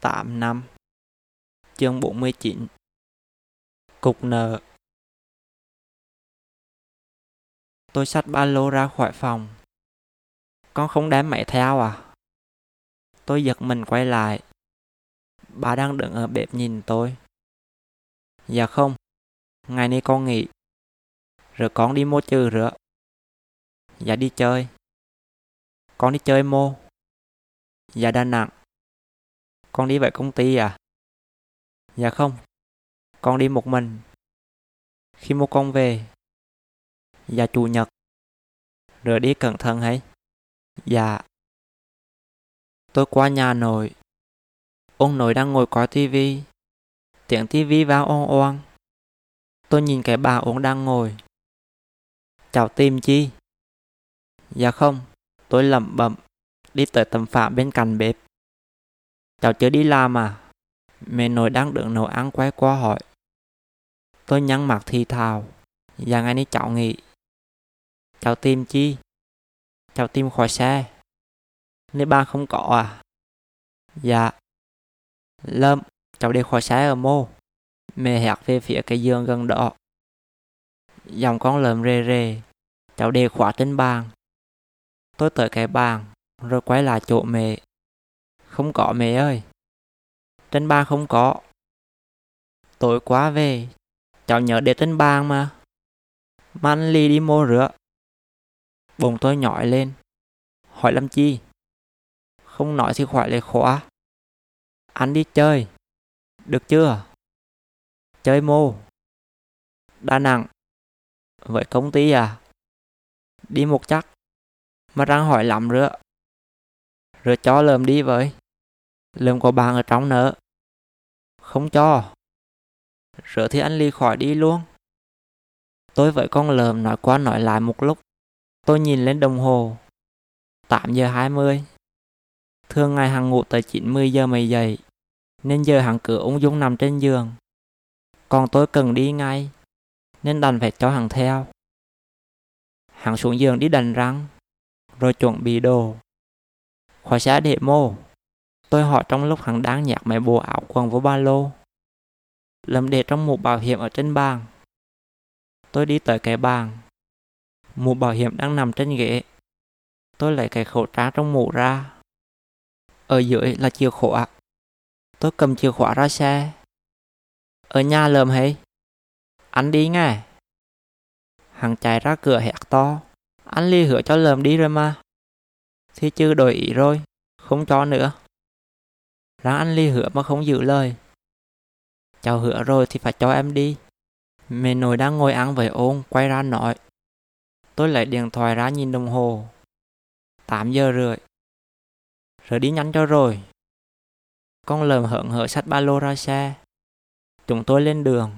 8 năm. Chương 49 Cục nợ. Tôi xách ba lô ra khỏi phòng. Con không đem mẹ theo à? Tôi giật mình quay lại. Bà đang đứng ở bếp nhìn tôi. Dạ không. Ngày nay con nghỉ. Rồi con đi mua chư rửa. Dạ đi chơi. Con đi chơi mô. Dạ Đà Nẵng. Con đi về công ty à? Dạ không. Con đi một mình. Khi mua con về. Dạ chủ nhật. Rồi đi cẩn thận hay Dạ. Tôi qua nhà nội. Ông nội đang ngồi coi tivi Tiếng tivi vang oan oan Tôi nhìn cái bà ông đang ngồi. Chào tìm chi? Dạ không. Tôi lẩm bẩm Đi tới tầm phạm bên cạnh bếp. Cháu chưa đi làm à? Mẹ nội đang đứng nấu ăn quay qua hỏi. Tôi nhăn mặt thì thào. Dạ ngày nay cháu nghỉ. Cháu tìm chi? Cháu tìm khỏi xe. Nếu ba không có à? Dạ. Lâm, Cháu đi khỏi xe ở mô. Mẹ hẹt về phía cái giường gần đó. Dòng con lợm rề rề. Cháu đi khóa trên bàn. Tôi tới cái bàn, Rồi quay lại chỗ mẹ. Không có, mẹ ơi. Trên ba không có. Tối quá về, Cháu nhớ để trên bàn mà. Mang ly đi mua rửa. Bụng tôi nhỏi lên. Hỏi làm chi? Không nói thì khỏi lấy khóa. Anh đi chơi. Được chưa? Chơi mô. Đà Nẵng. Với công ty à? Đi một chắc. Mà đang hỏi lắm rửa. Rồi cho lờm đi với. Lâm có bàn ở trong nữa Không cho. Rửa thì anh ly khỏi đi luôn. Tôi với con lờm nói qua nói lại một lúc. Tôi nhìn lên đồng hồ. 8 giờ 20 Thường ngày hàng ngủ tới 90 giờ mày dậy, Nên giờ hàng cửa ung dung nằm trên giường. Còn tôi cần đi ngay, Nên đành phải cho hàng theo. Hàng xuống giường đi đành răng, Rồi chuẩn bị đồ. Khỏi xá để mô. Tôi hỏi trong lúc hắn đang nhặt mấy bộ áo quần vô ba lô Lâm để trong một bảo hiểm ở trên bàn Tôi đi tới cái bàn Mũ bảo hiểm đang nằm trên ghế. Tôi lấy cái khẩu trang trong mũ ra. Ở dưới là chìa khóa. Tôi cầm chìa khóa ra xe. Ở nhà lờm hay? Anh đi nghe. Hằng chạy ra cửa hét to. Anh ly hứa cho lờm đi rồi mà. Thì chưa đổi ý rồi. Không cho nữa rằng anh ly hứa mà không giữ lời. Cháu hứa rồi thì phải cho em đi. Mẹ nội đang ngồi ăn với ôn, quay ra nói. Tôi lấy điện thoại ra nhìn đồng hồ. 8 giờ rưỡi. Rồi đi nhanh cho rồi. Con lờm hận hở sách ba lô ra xe. Chúng tôi lên đường.